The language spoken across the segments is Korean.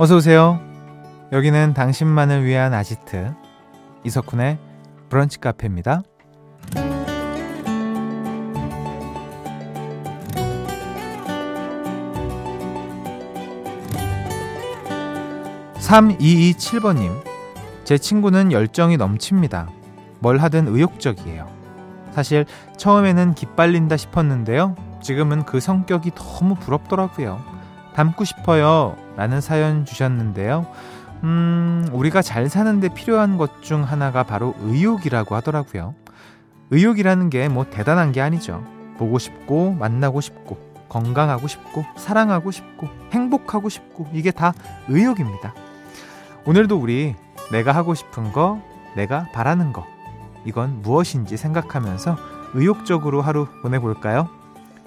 어서 오세요. 여기는 당신만을 위한 아지트 이석훈의 브런치 카페입니다. 3227번님, 제 친구는 열정이 넘칩니다. 뭘 하든 의욕적이에요. 사실 처음에는 기빨린다 싶었는데요. 지금은 그 성격이 너무 부럽더라고요. 닮고 싶어요. 라는 사연 주셨는데요. 음, 우리가 잘 사는데 필요한 것 중 하나가 바로 의욕이라고 하더라고요. 의욕이라는 게 뭐 대단한 게 아니죠. 보고 싶고, 만나고 싶고, 건강하고 싶고, 사랑하고 싶고, 행복하고 싶고, 이게 다 의욕입니다. 오늘도 우리 내가 하고 싶은 거, 내가 바라는 거, 이건 무엇인지 생각하면서 의욕적으로 하루 보내볼까요?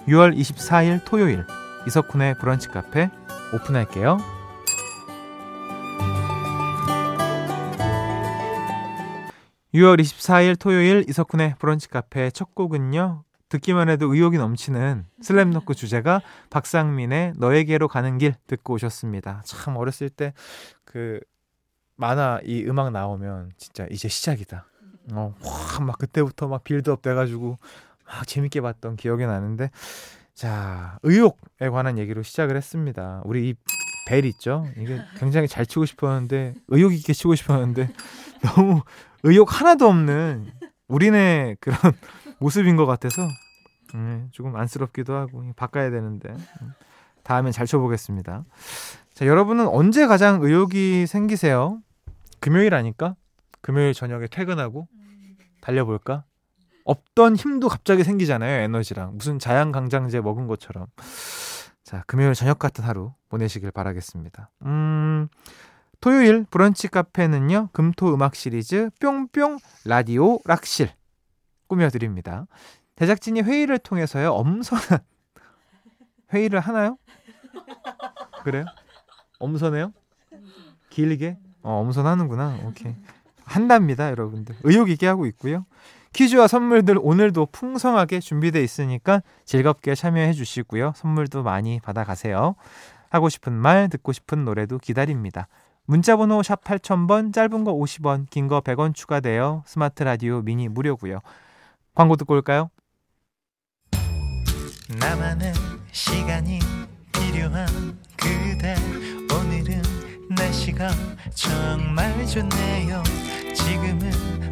6월 24일 토요일 이석훈의 브런치 카페 오픈할게요. 6월 24일 토요일 이석훈의 브런치 카페 첫 곡은요. 듣기만 해도 의욕이 넘치는 슬램덩크 주제가 박상민의 너에게로 가는 길 듣고 오셨습니다. 참 어렸을 때 그 만화 이 음악 나오면 진짜 이제 시작이다. 어, 막 그때부터 막 빌드업 돼가지고 막 재밌게 봤던 기억이 나는데 자 의욕에 관한 얘기로 시작을 했습니다. 우리 이 벨 있죠? 이게 굉장히 잘 치고 싶었는데 의욕 있게 치고 싶었는데 너무 의욕 하나도 없는 우리네 그런 모습인 것 같아서 음, 조금 안쓰럽기도 하고 바꿔야 되는데 음, 다음엔 잘 쳐보겠습니다. 자 여러분은 언제 가장 의욕이 생기세요? 금요일 아닐까? 금요일 저녁에 퇴근하고 달려볼까? 없던 힘도 갑자기 생기잖아요. 에너지랑 무슨 자양강장제 먹은 것처럼. 자 금요일 저녁 같은 하루 보내시길 바라겠습니다. 음. 토요일 브런치 카페는요. 금토 음악 시리즈 뿅뿅 라디오 락실 꾸며 드립니다. 제작진이 회의를 통해서요. 엄선한 회의를 하나요? 그래요? 엄선해요? 길게? 어, 엄선하는구나. 오케이. 한답니다, 여러분들. 의욕 있게 하고 있고요. 퀴즈와 선물들 오늘도 풍성하게 준비되어 있으니까 즐겁게 참여해 주시고요. 선물도 많이 받아가세요. 하고 싶은 말, 듣고 싶은 노래도 기다립니다. 문자번호 샵 8000번, 짧은 거 50원, 긴 거 100원 추가되어 스마트 라디오 미니 무료고요. 광고 듣고 올까요? 나만의 시간이 필요한 그대 오늘은 날씨가 정말 좋네요 지금은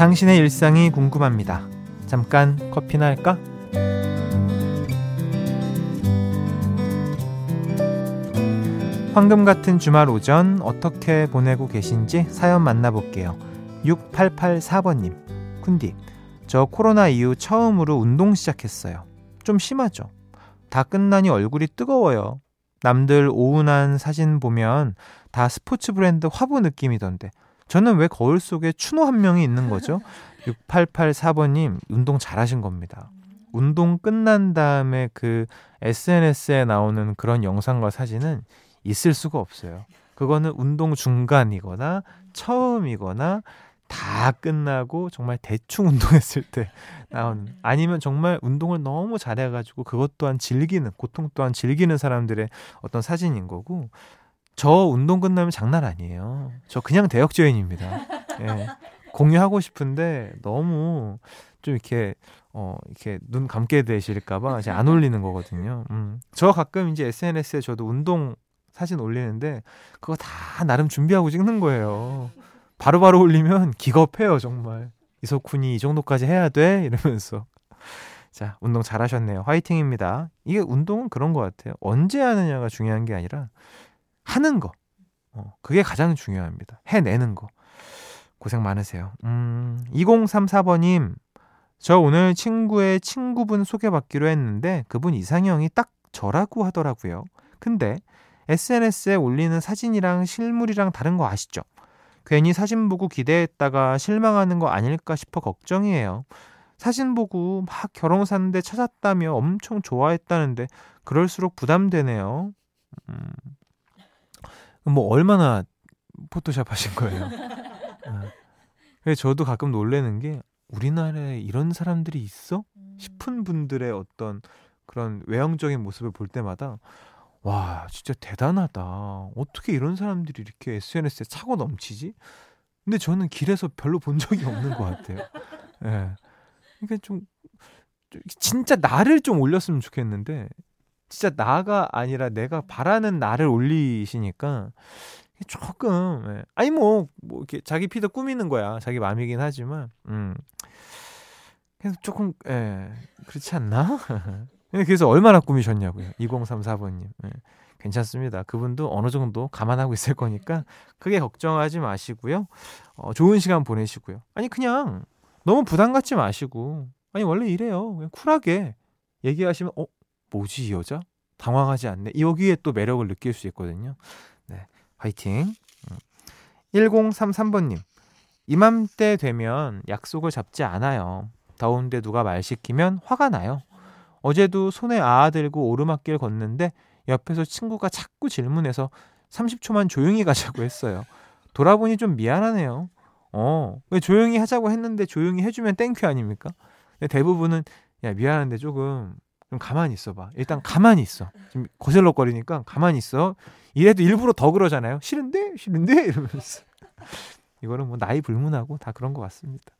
당신의 일상이 궁금합니다. 잠깐 커피나 할까? 황금 같은 주말 오전 어떻게 보내고 계신지 사연 만나볼게요. 6884번님, 쿤디, 저 코로나 이후 처음으로 운동 시작했어요. 좀 심하죠? 다 끝나니 얼굴이 뜨거워요. 남들 오운한 사진 보면 다 스포츠 브랜드 화보 느낌이던데 저는 왜 거울 속에 추노 한 명이 있는 거죠? 6884번님, 운동 잘하신 겁니다. 운동 끝난 다음에 그 SNS에 나오는 그런 영상과 사진은 있을 수가 없어요. 그거는 운동 중간이거나 처음이거나 다 끝나고 정말 대충 운동했을 때 나오는 아니면 정말 운동을 너무 잘해가지고 그것 또한 즐기는 고통 또한 즐기는 사람들의 어떤 사진인 거고 저 운동 끝나면 장난 아니에요. 저 그냥 대역죄인입니다. 예. 공유하고 싶은데 너무 좀 이렇게 어 이렇게 눈 감게 되실까봐 안 올리는 거거든요. 음. 저 가끔 이제 SNS에 저도 운동 사진 올리는데 그거 다 나름 준비하고 찍는 거예요. 바로바로 바로 올리면 기겁해요 정말. 이석훈이 이 정도까지 해야 돼 이러면서 자 운동 잘하셨네요. 화이팅입니다. 이게 운동은 그런 것 같아요. 언제 하느냐가 중요한 게 아니라 하는 거. 어, 그게 가장 중요합니다. 해내는 거. 고생 많으세요. 음, 2034번님, 저 오늘 친구의 친구분 소개받기로 했는데 그분 이상형이 딱 저라고 하더라고요. 근데 SNS에 올리는 사진이랑 실물이랑 다른 거 아시죠? 괜히 사진 보고 기대했다가 실망하는 거 아닐까 싶어 걱정이에요. 사진 보고 막 결혼 사는데 찾았다며 엄청 좋아했다는데 그럴수록 부담되네요. 음. 뭐 얼마나 포토샵 하신 거예요? 네. 저도 가끔 놀래는 게 우리나라에 이런 사람들이 있어? 싶은 분들의 어떤 그런 외형적인 모습을 볼 때마다 와 진짜 대단하다. 어떻게 이런 사람들이 이렇게 SNS에 차고 넘치지? 근데 저는 길에서 별로 본 적이 없는 것 같아요. 예. 네. 그러니까 좀 진짜 나를 좀 올렸으면 좋겠는데 진짜 나가 아니라 내가 바라는 나를 올리시니까 조금 예. 아니 뭐, 뭐 이렇게 자기 피도 꾸미는 거야. 자기 마음이긴 하지만 음. 그래서 조금 예. 그렇지 않나? 그래서 얼마나 꾸미셨냐고요. 2034번님. 예. 괜찮습니다. 그분도 어느 정도 감안하고 있을 거니까 크게 걱정하지 마시고요. 어, 좋은 시간 보내시고요. 아니 그냥 너무 부담 갖지 마시고. 아니 원래 이래요. 그냥 쿨하게 얘기하시면 어 뭐지 이 여자? 당황하지 않네. 여기에 또 매력을 느낄 수 있거든요. 네 화이팅. 1033번님. 음. 이맘때 되면 약속을 잡지 않아요. 더운데 누가 말 시키면 화가 나요. 어제도 손에 아 들고 오르막길 걷는데 옆에서 친구가 자꾸 질문해서 30초만 조용히 가자고 했어요. 돌아보니 좀 미안하네요. 어, 왜 조용히 하자고 했는데 조용히 해주면 thank you 아닙니까? 대부분은 야 미안한데 조금 좀 가만히 있어봐. 일단 가만히 있어. 지금 거슬럭거리니까 가만히 있어. 이래도 일부러 더 그러잖아요. 싫은데 싫은데 이러면서 이거는 뭐 나이 불문하고 다 그런 것 같습니다.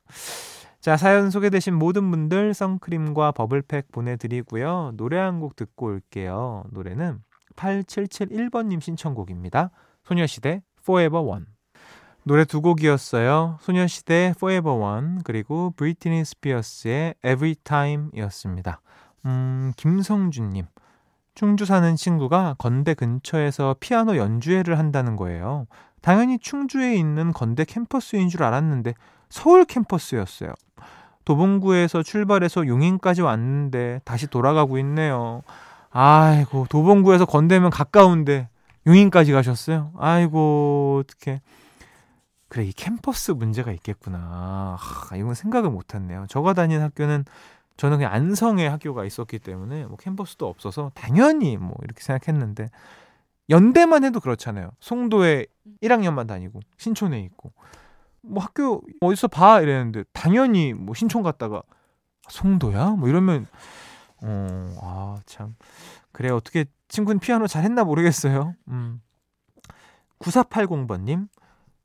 자 사연 소개되신 모든 분들 선크림과 버블팩 보내드리고요. 노래 한 곡 듣고 올게요. 노래는 8771번님 신청곡입니다. 소녀시대 Forever One. 노래 두 곡이었어요. 소녀시대 Forever One 그리고 브리티니 스피어스의 Every Time이었습니다. 음, 김성준님. 충주 사는 친구가 건대 근처에서 피아노 연주회를 한다는 거예요. 당연히 충주에 있는 건대 캠퍼스인 줄 알았는데 서울 캠퍼스였어요. 도봉구에서 출발해서 용인까지 왔는데 다시 돌아가고 있네요. 아이고, 도봉구에서 건대면 가까운데 용인까지 가셨어요? 아이고, 어떡해. 그래 이 캠퍼스 문제가 있겠구나. 하, 이건 생각을 못했네요. 저가 다닌 학교는 저는 그냥 안성에 학교가 있었기 때문에 뭐 캠퍼스도 없어서 당연히 뭐 이렇게 생각했는데 연대만 해도 그렇잖아요. 송도에 1학년만 다니고 신촌에 있고 뭐 학교 어디서 봐 이랬는데 당연히 뭐 신촌 갔다가 송도야 뭐 이러면 어 아 참 그래 어떻게 친구는 피아노 잘했나 모르겠어요. 음 9480번님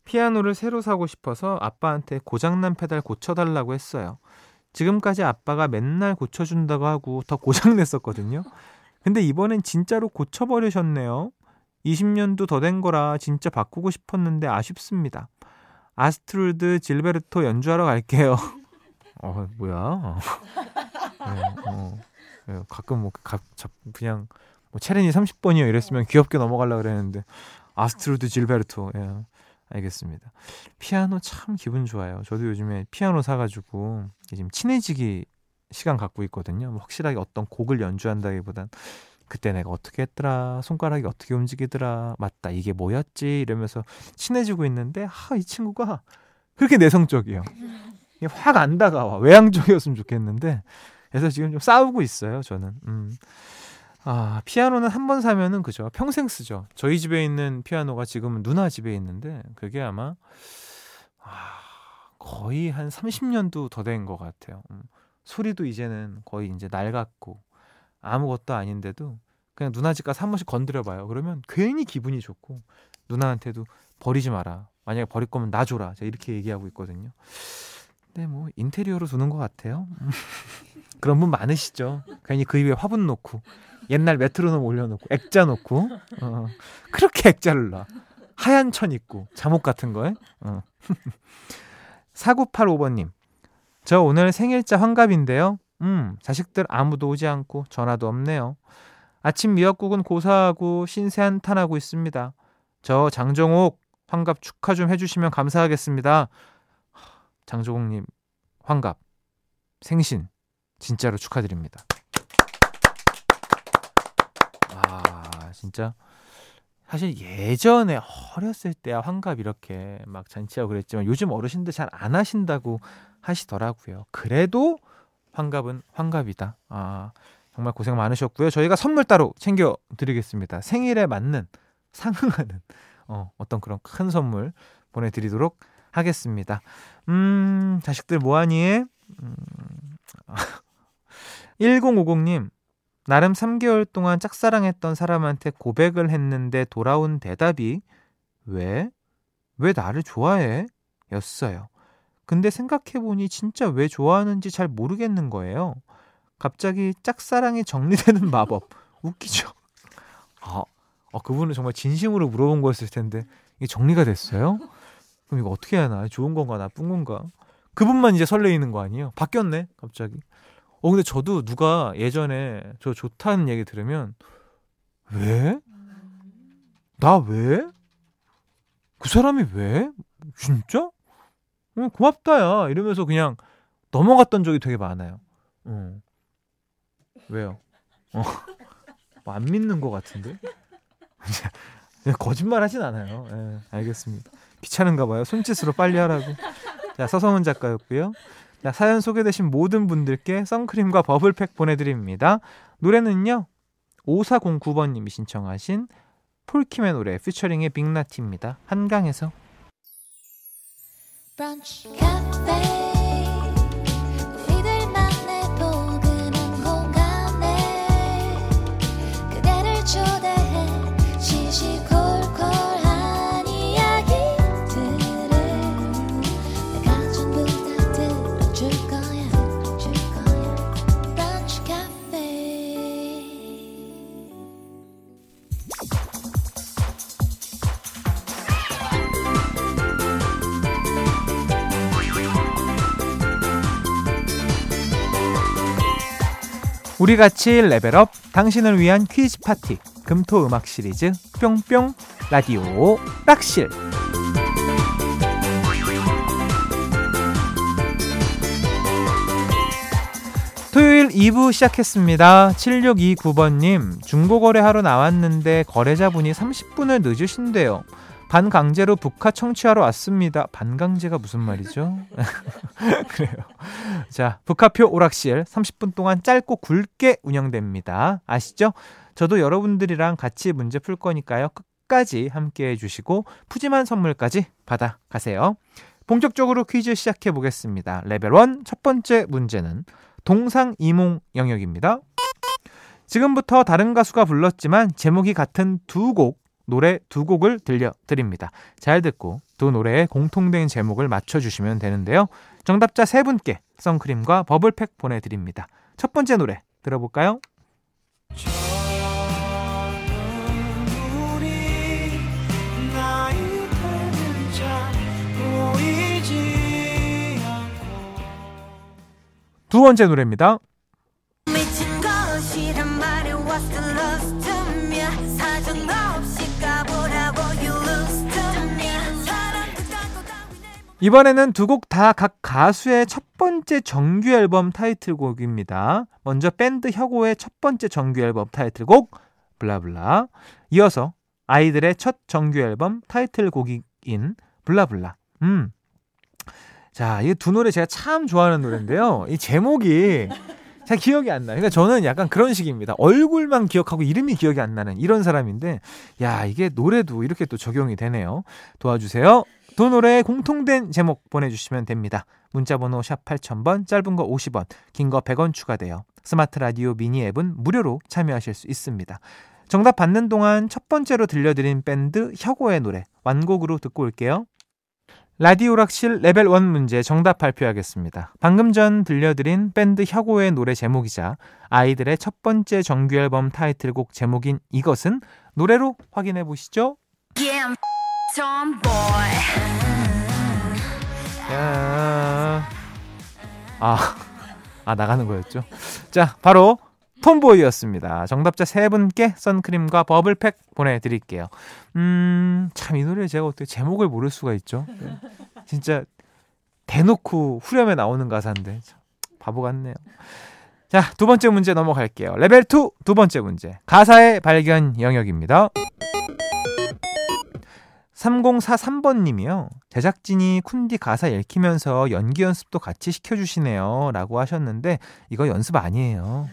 피아노를 새로 사고 싶어서 아빠한테 고장난 페달 고쳐달라고 했어요. 지금까지 아빠가 맨날 고쳐준다고 하고 더 고장냈었거든요. 근데 이번엔 진짜로 고쳐버리셨네요. 20년도 더 된 거라 진짜 바꾸고 싶었는데 아쉽습니다. 아스트루드 질베르토 연주하러 갈게요. 어, 뭐야? 네, 어, 네, 가끔 뭐 가, 그냥 뭐 체렌이 30번이요 이랬으면 귀엽게 넘어가려 그랬는데 아스트루드 질베르토. 예. 알겠습니다. 피아노 참 기분 좋아요. 저도 요즘에 피아노 사가지고 지금 친해지기 시간 갖고 있거든요. 뭐 확실하게 어떤 곡을 연주한다기보단 그때 내가 어떻게 했더라, 손가락이 어떻게 움직이더라, 맞다, 이게 뭐였지, 이러면서 친해지고 있는데, 하, 이 친구가 그렇게 내성적이에요. 확 안 다가와. 외향적이었으면 좋겠는데, 그래서 지금 좀 싸우고 있어요, 저는. 음. 아, 피아노는 한 번 사면은 그죠. 평생 쓰죠. 저희 집에 있는 피아노가 지금은 누나 집에 있는데 그게 아마 아, 거의 한 30년도 더 된 것 같아요. 음, 소리도 이제는 거의 이제 낡았고 아무것도 아닌데도 그냥 누나 집 가서 한 번씩 건드려 봐요. 그러면 괜히 기분이 좋고 누나한테도 버리지 마라. 만약에 버릴 거면 나 줘라. 제가 이렇게 얘기하고 있거든요. 근데 뭐 인테리어로 두는 것 같아요. 그런 분 많으시죠. 괜히 그 입에 화분 놓고 옛날 메트로놈 올려놓고 액자 놓고 어, 그렇게 액자를 놔. 하얀 천 있고 잠옷 같은 거에? 어. 4985번님 저 오늘 생일자 환갑인데요. 음 자식들 아무도 오지 않고 전화도 없네요. 아침 미역국은 고사하고 신세 한탄하고 있습니다. 저 장정옥 환갑 축하 좀 해주시면 감사하겠습니다. 장정옥님 환갑. 생신. 진짜로 축하드립니다 진짜 사실 예전에 어렸을 때야 환갑 이렇게 막 잔치하고 그랬지만 요즘 어르신들 잘 안 하신다고 하시더라고요. 그래도 환갑은 환갑이다. 아, 정말 고생 많으셨고요. 저희가 선물 따로 챙겨 드리겠습니다. 생일에 맞는 상응하는 어, 어떤 그런 큰 선물 보내 드리도록 하겠습니다. 음, 자식들 뭐하니? 음, 1050님, 나름 3개월 동안 짝사랑했던 사람한테 고백을 했는데 돌아온 대답이 왜? 왜 나를 좋아해? 였어요. 근데 생각해보니 진짜 왜 좋아하는지 잘 모르겠는 거예요. 갑자기 짝사랑이 정리되는 마법. 웃기죠? 아, 아, 그분은 정말 진심으로 물어본 거였을 텐데 이게 정리가 됐어요? 그럼 이거 어떻게 해야 하나? 좋은 건가 나쁜 건가? 그분만 이제 설레이는 거 아니에요? 바뀌었네 갑자기. 어 근데 저도 누가 예전에 저 좋다는 얘기 들으면 왜? 나 왜? 그 사람이 왜? 진짜? 응, 고맙다야 이러면서 그냥 넘어갔던 적이 되게 많아요. 응. 왜요? 어. 뭐 안 믿는 것 같은데? 거짓말 하진 않아요. 예, 알겠습니다. 귀찮은가 봐요. 손짓으로 빨리 하라고. 자, 서성은 작가였고요. 자, 사연 소개되신 모든 분들께 선크림과 버블팩 보내드립니다. 노래는요, 5409번님이 신청하신 폴킴의 노래 피처링의 빅나티입니다. 한강에서. 브런치, 우리 같이 레벨업 당신을 위한 퀴즈 파티 금토 음악 시리즈 뿅뿅 라디오 락실 토요일 2부 시작했습니다. 7629번님, 중고거래 하러 나왔는데 거래자분이 30분을 늦으신대요. 반강제로 북카 청취하러 왔습니다. 반강제가 무슨 말이죠? 그래요. 자, 브카표 오락실 30분 동안 짧고 굵게 운영됩니다. 아시죠? 저도 여러분들이랑 같이 문제 풀 거니까요. 끝까지 함께 해주시고 푸짐한 선물까지 받아가세요. 본격적으로 퀴즈 시작해 보겠습니다. 레벨 1 첫 번째 문제는 동상 이몽 영역입니다. 지금부터 다른 가수가 불렀지만 제목이 같은 두 곡 노래 두 곡을 들려드립니다. 잘 듣고 두 노래의 공통된 제목을 맞춰주시면 되는데요. 정답자 세 분께 선크림과 버블팩 보내드립니다. 첫 번째 노래 들어볼까요? 두 번째 노래입니다. 이번에는 두 곡 다 각 가수의 첫 번째 정규 앨범 타이틀곡입니다. 먼저 밴드 혁오의 첫 번째 정규 앨범 타이틀곡 블라블라. 이어서 아이들의 첫 정규 앨범 타이틀곡인 블라블라. 음. 자, 이 두 노래 제가 참 좋아하는 노래인데요. 이 제목이 잘 기억이 안 나요. 그러니까 저는 약간 그런 식입니다. 얼굴만 기억하고 이름이 기억이 안 나는 이런 사람인데, 야, 이게 노래도 이렇게 또 적용이 되네요. 도와주세요. 두 노래의 공통된 제목 보내주시면 됩니다. 문자번호 샵 8000번, 짧은 거 50원, 긴 거 100원 추가돼요. 스마트 라디오 미니 앱은 무료로 참여하실 수 있습니다. 정답 받는 동안 첫 번째로 들려드린 밴드 혁오의 노래 완곡으로 듣고 올게요. 라디오락실 레벨 1 문제 정답 발표하겠습니다. 방금 전 들려드린 밴드 혁오의 노래 제목이자 아이들의 첫 번째 정규 앨범 타이틀곡 제목인 이것은 노래로 확인해 보시죠. Yeah, 야. 아, 아 나가는 거였죠. 자, 바로 톰보이였습니다. 정답자 세 분께 선크림과 버블팩 보내드릴게요. 음, 참 이 노래 제가 어떻게 제목을 모를 수가 있죠? 네. 진짜 대놓고 후렴에 나오는 가사인데 바보 같네요. 자, 두 번째 문제 넘어갈게요. 레벨 2 두 번째 문제. 가사의 발견 영역입니다. 3043번 님이요. 제작진이 쿤디 가사 읽히면서 연기 연습도 같이 시켜주시네요. 라고 하셨는데, 이거 연습 아니에요.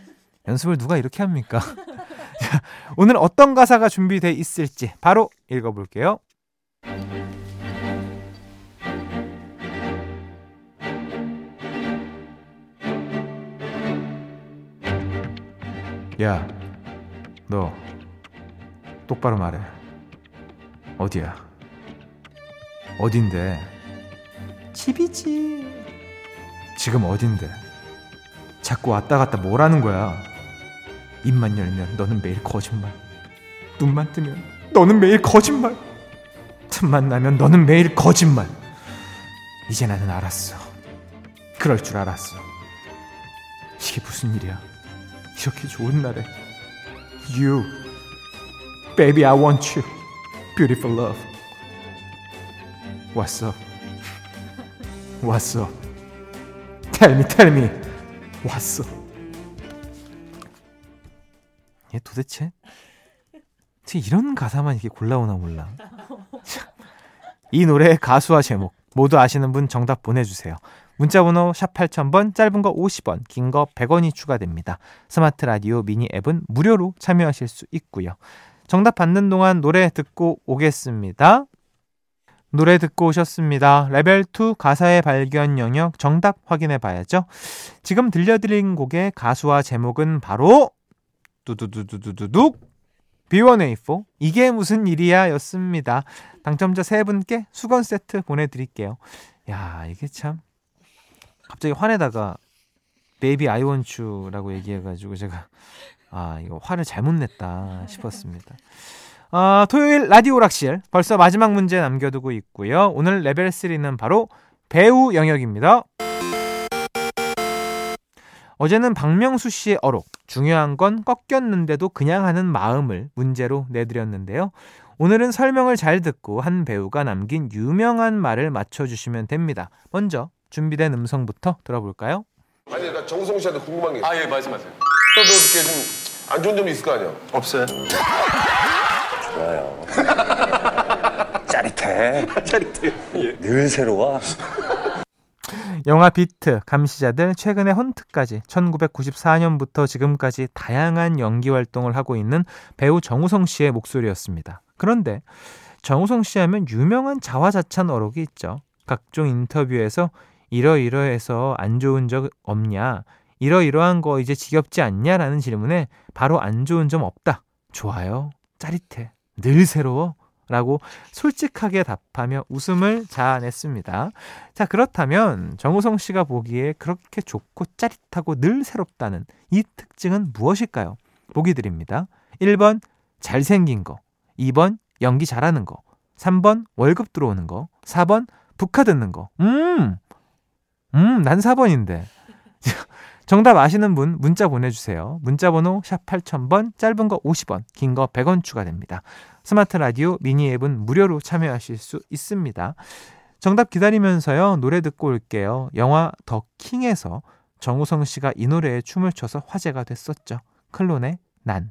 연습을 누가 이렇게 합니까? 자, 오늘 어떤 가사가 준비돼 있을지 바로 읽어볼게요. 야, 너 똑바로 말해. 어디야? 어딘데? 집이지. 지금 어딘데? 자꾸 왔다 갔다 뭐라는 거야? 입만 열면 너는 매일 거짓말. 눈만 뜨면 너는 매일 거짓말. 틈만 나면 너는 매일 거짓말. 이제 나는 알았어. 그럴 줄 알았어. 이게 무슨 일이야? 이렇게 좋은 날에 You Baby I want you Beautiful love Me tell me What's up? 얘 도대체 제 이런 가사만 이렇게 골라오나 몰라 이 노래의 가수와 제목 모두 아시는 분 정답 보내주세요 문자번호 샵 8000번 짧은 거 50원 긴 거 100원이 추가됩니다. 스마트 라디오 미니 앱은 무료로 참여하실 수 있고요. 정답 받는 동안 노래 듣고 오겠습니다. 노래 듣고 오셨습니다. 레벨 2 가사의 발견 영역 정답 확인해 봐야죠. 지금 들려드린 곡의 가수와 제목은 바로 두두두두두둑 B1A4 이게 무슨 일이야 였습니다. 당첨자 세 분께 수건 세트 보내드릴게요. 야 이게 참 갑자기 화내다가 baby I want you라고 얘기해가지고 제가 아 이거 화를 잘못 냈다 싶었습니다. 아, 토요일 라디오 락실 벌써 마지막 문제 남겨두고 있고요. 오늘 레벨 3는 바로 배우 영역입니다. 어제는 박명수 씨의 어록 중요한 건 꺾였는데도 그냥 하는 마음을 문제로 내드렸는데요. 오늘은 설명을 잘 듣고 한 배우가 남긴 유명한 말을 맞춰주시면 됩니다. 먼저 준비된 음성부터 들어볼까요? 아니 나 정우성 씨한테 궁금한 게 있어. 아, 예, 말씀하세요. 도 이렇게 좀 안 좋은 점이 있을 거 아니야? 없어요. 좋아요. 짜릿해. 짜릿해요. 예. 늘 새로워. 영화 비트, 감시자들, 최근에 헌트까지 1994년부터 지금까지 다양한 연기 활동을 하고 있는 배우 정우성 씨의 목소리였습니다. 그런데 정우성 씨 하면 유명한 자화자찬 어록이 있죠. 각종 인터뷰에서 이러이러해서 안 좋은 적 없냐, 이러이러한 거 이제 지겹지 않냐라는 질문에 바로 안 좋은 점 없다. 좋아요. 짜릿해. 늘 새로워. 라고 솔직하게 답하며 웃음을 자아냈습니다. 자, 그렇다면 정우성 씨가 보기에 그렇게 좋고 짜릿하고 늘 새롭다는 이 특징은 무엇일까요? 보기 드립니다. 1번 잘생긴 거, 2번 연기 잘하는 거, 3번 월급 들어오는 거, 4번 북카 듣는 거. 음, 음, 난 4번인데. 정답 아시는 분 문자 보내주세요. 문자 번호 샵 8000번, 짧은 거 50원, 긴 거 100원 추가됩니다. 스마트 라디오 미니 앱은 무료로 참여하실 수 있습니다. 정답 기다리면서요. 노래 듣고 올게요. 영화 더 킹에서 정우성 씨가 이 노래에 춤을 춰서 화제가 됐었죠. 클론의 난.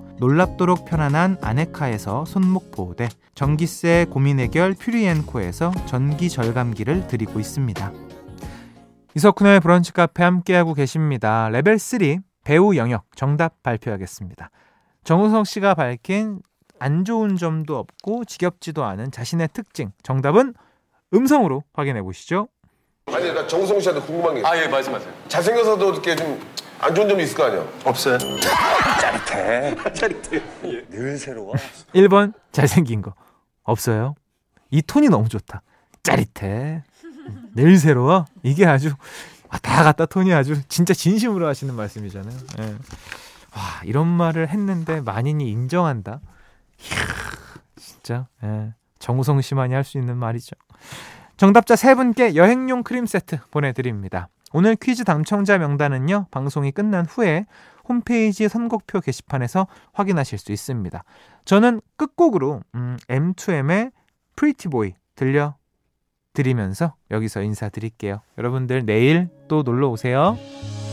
놀랍도록 편안한 아네카에서 손목 보호대, 전기세 고민 해결 퓨리엔코에서 전기 절감기를 드리고 있습니다. 이석훈의 브런치 카페 함께하고 계십니다. 레벨 3 배우 영역 정답 발표하겠습니다. 정우성 씨가 밝힌 안 좋은 점도 없고 지겹지도 않은 자신의 특징 정답은 음성으로 확인해 보시죠. 아니 나 정우성 씨한테 궁금한 게 있어. 아, 예, 말씀하세요. 잘생겨서도 이렇게 좀 안 좋은 점이 있을 거 아니야? 없어요. 짜릿해. 짜릿해요. 예. 늘 새로워. 1번 잘생긴 거 없어요. 이 톤이 너무 좋다. 짜릿해. 늘 새로워. 이게 아주 왔다 갔다 톤이 아주 진짜 진심으로 하시는 말씀이잖아요. 예. 와 이런 말을 했는데 만인이 인정한다. 이야, 진짜 예. 정우성 씨만이 할 수 있는 말이죠. 정답자 세 분께 여행용 크림 세트 보내드립니다. 오늘 퀴즈 당첨자 명단은요, 방송이 끝난 후에 홈페이지 선곡표 게시판에서 확인하실 수 있습니다. 저는 끝곡으로 음, M2M의 Pretty Boy 들려드리면서 여기서 인사드릴게요. 여러분들 내일 또 놀러 오세요.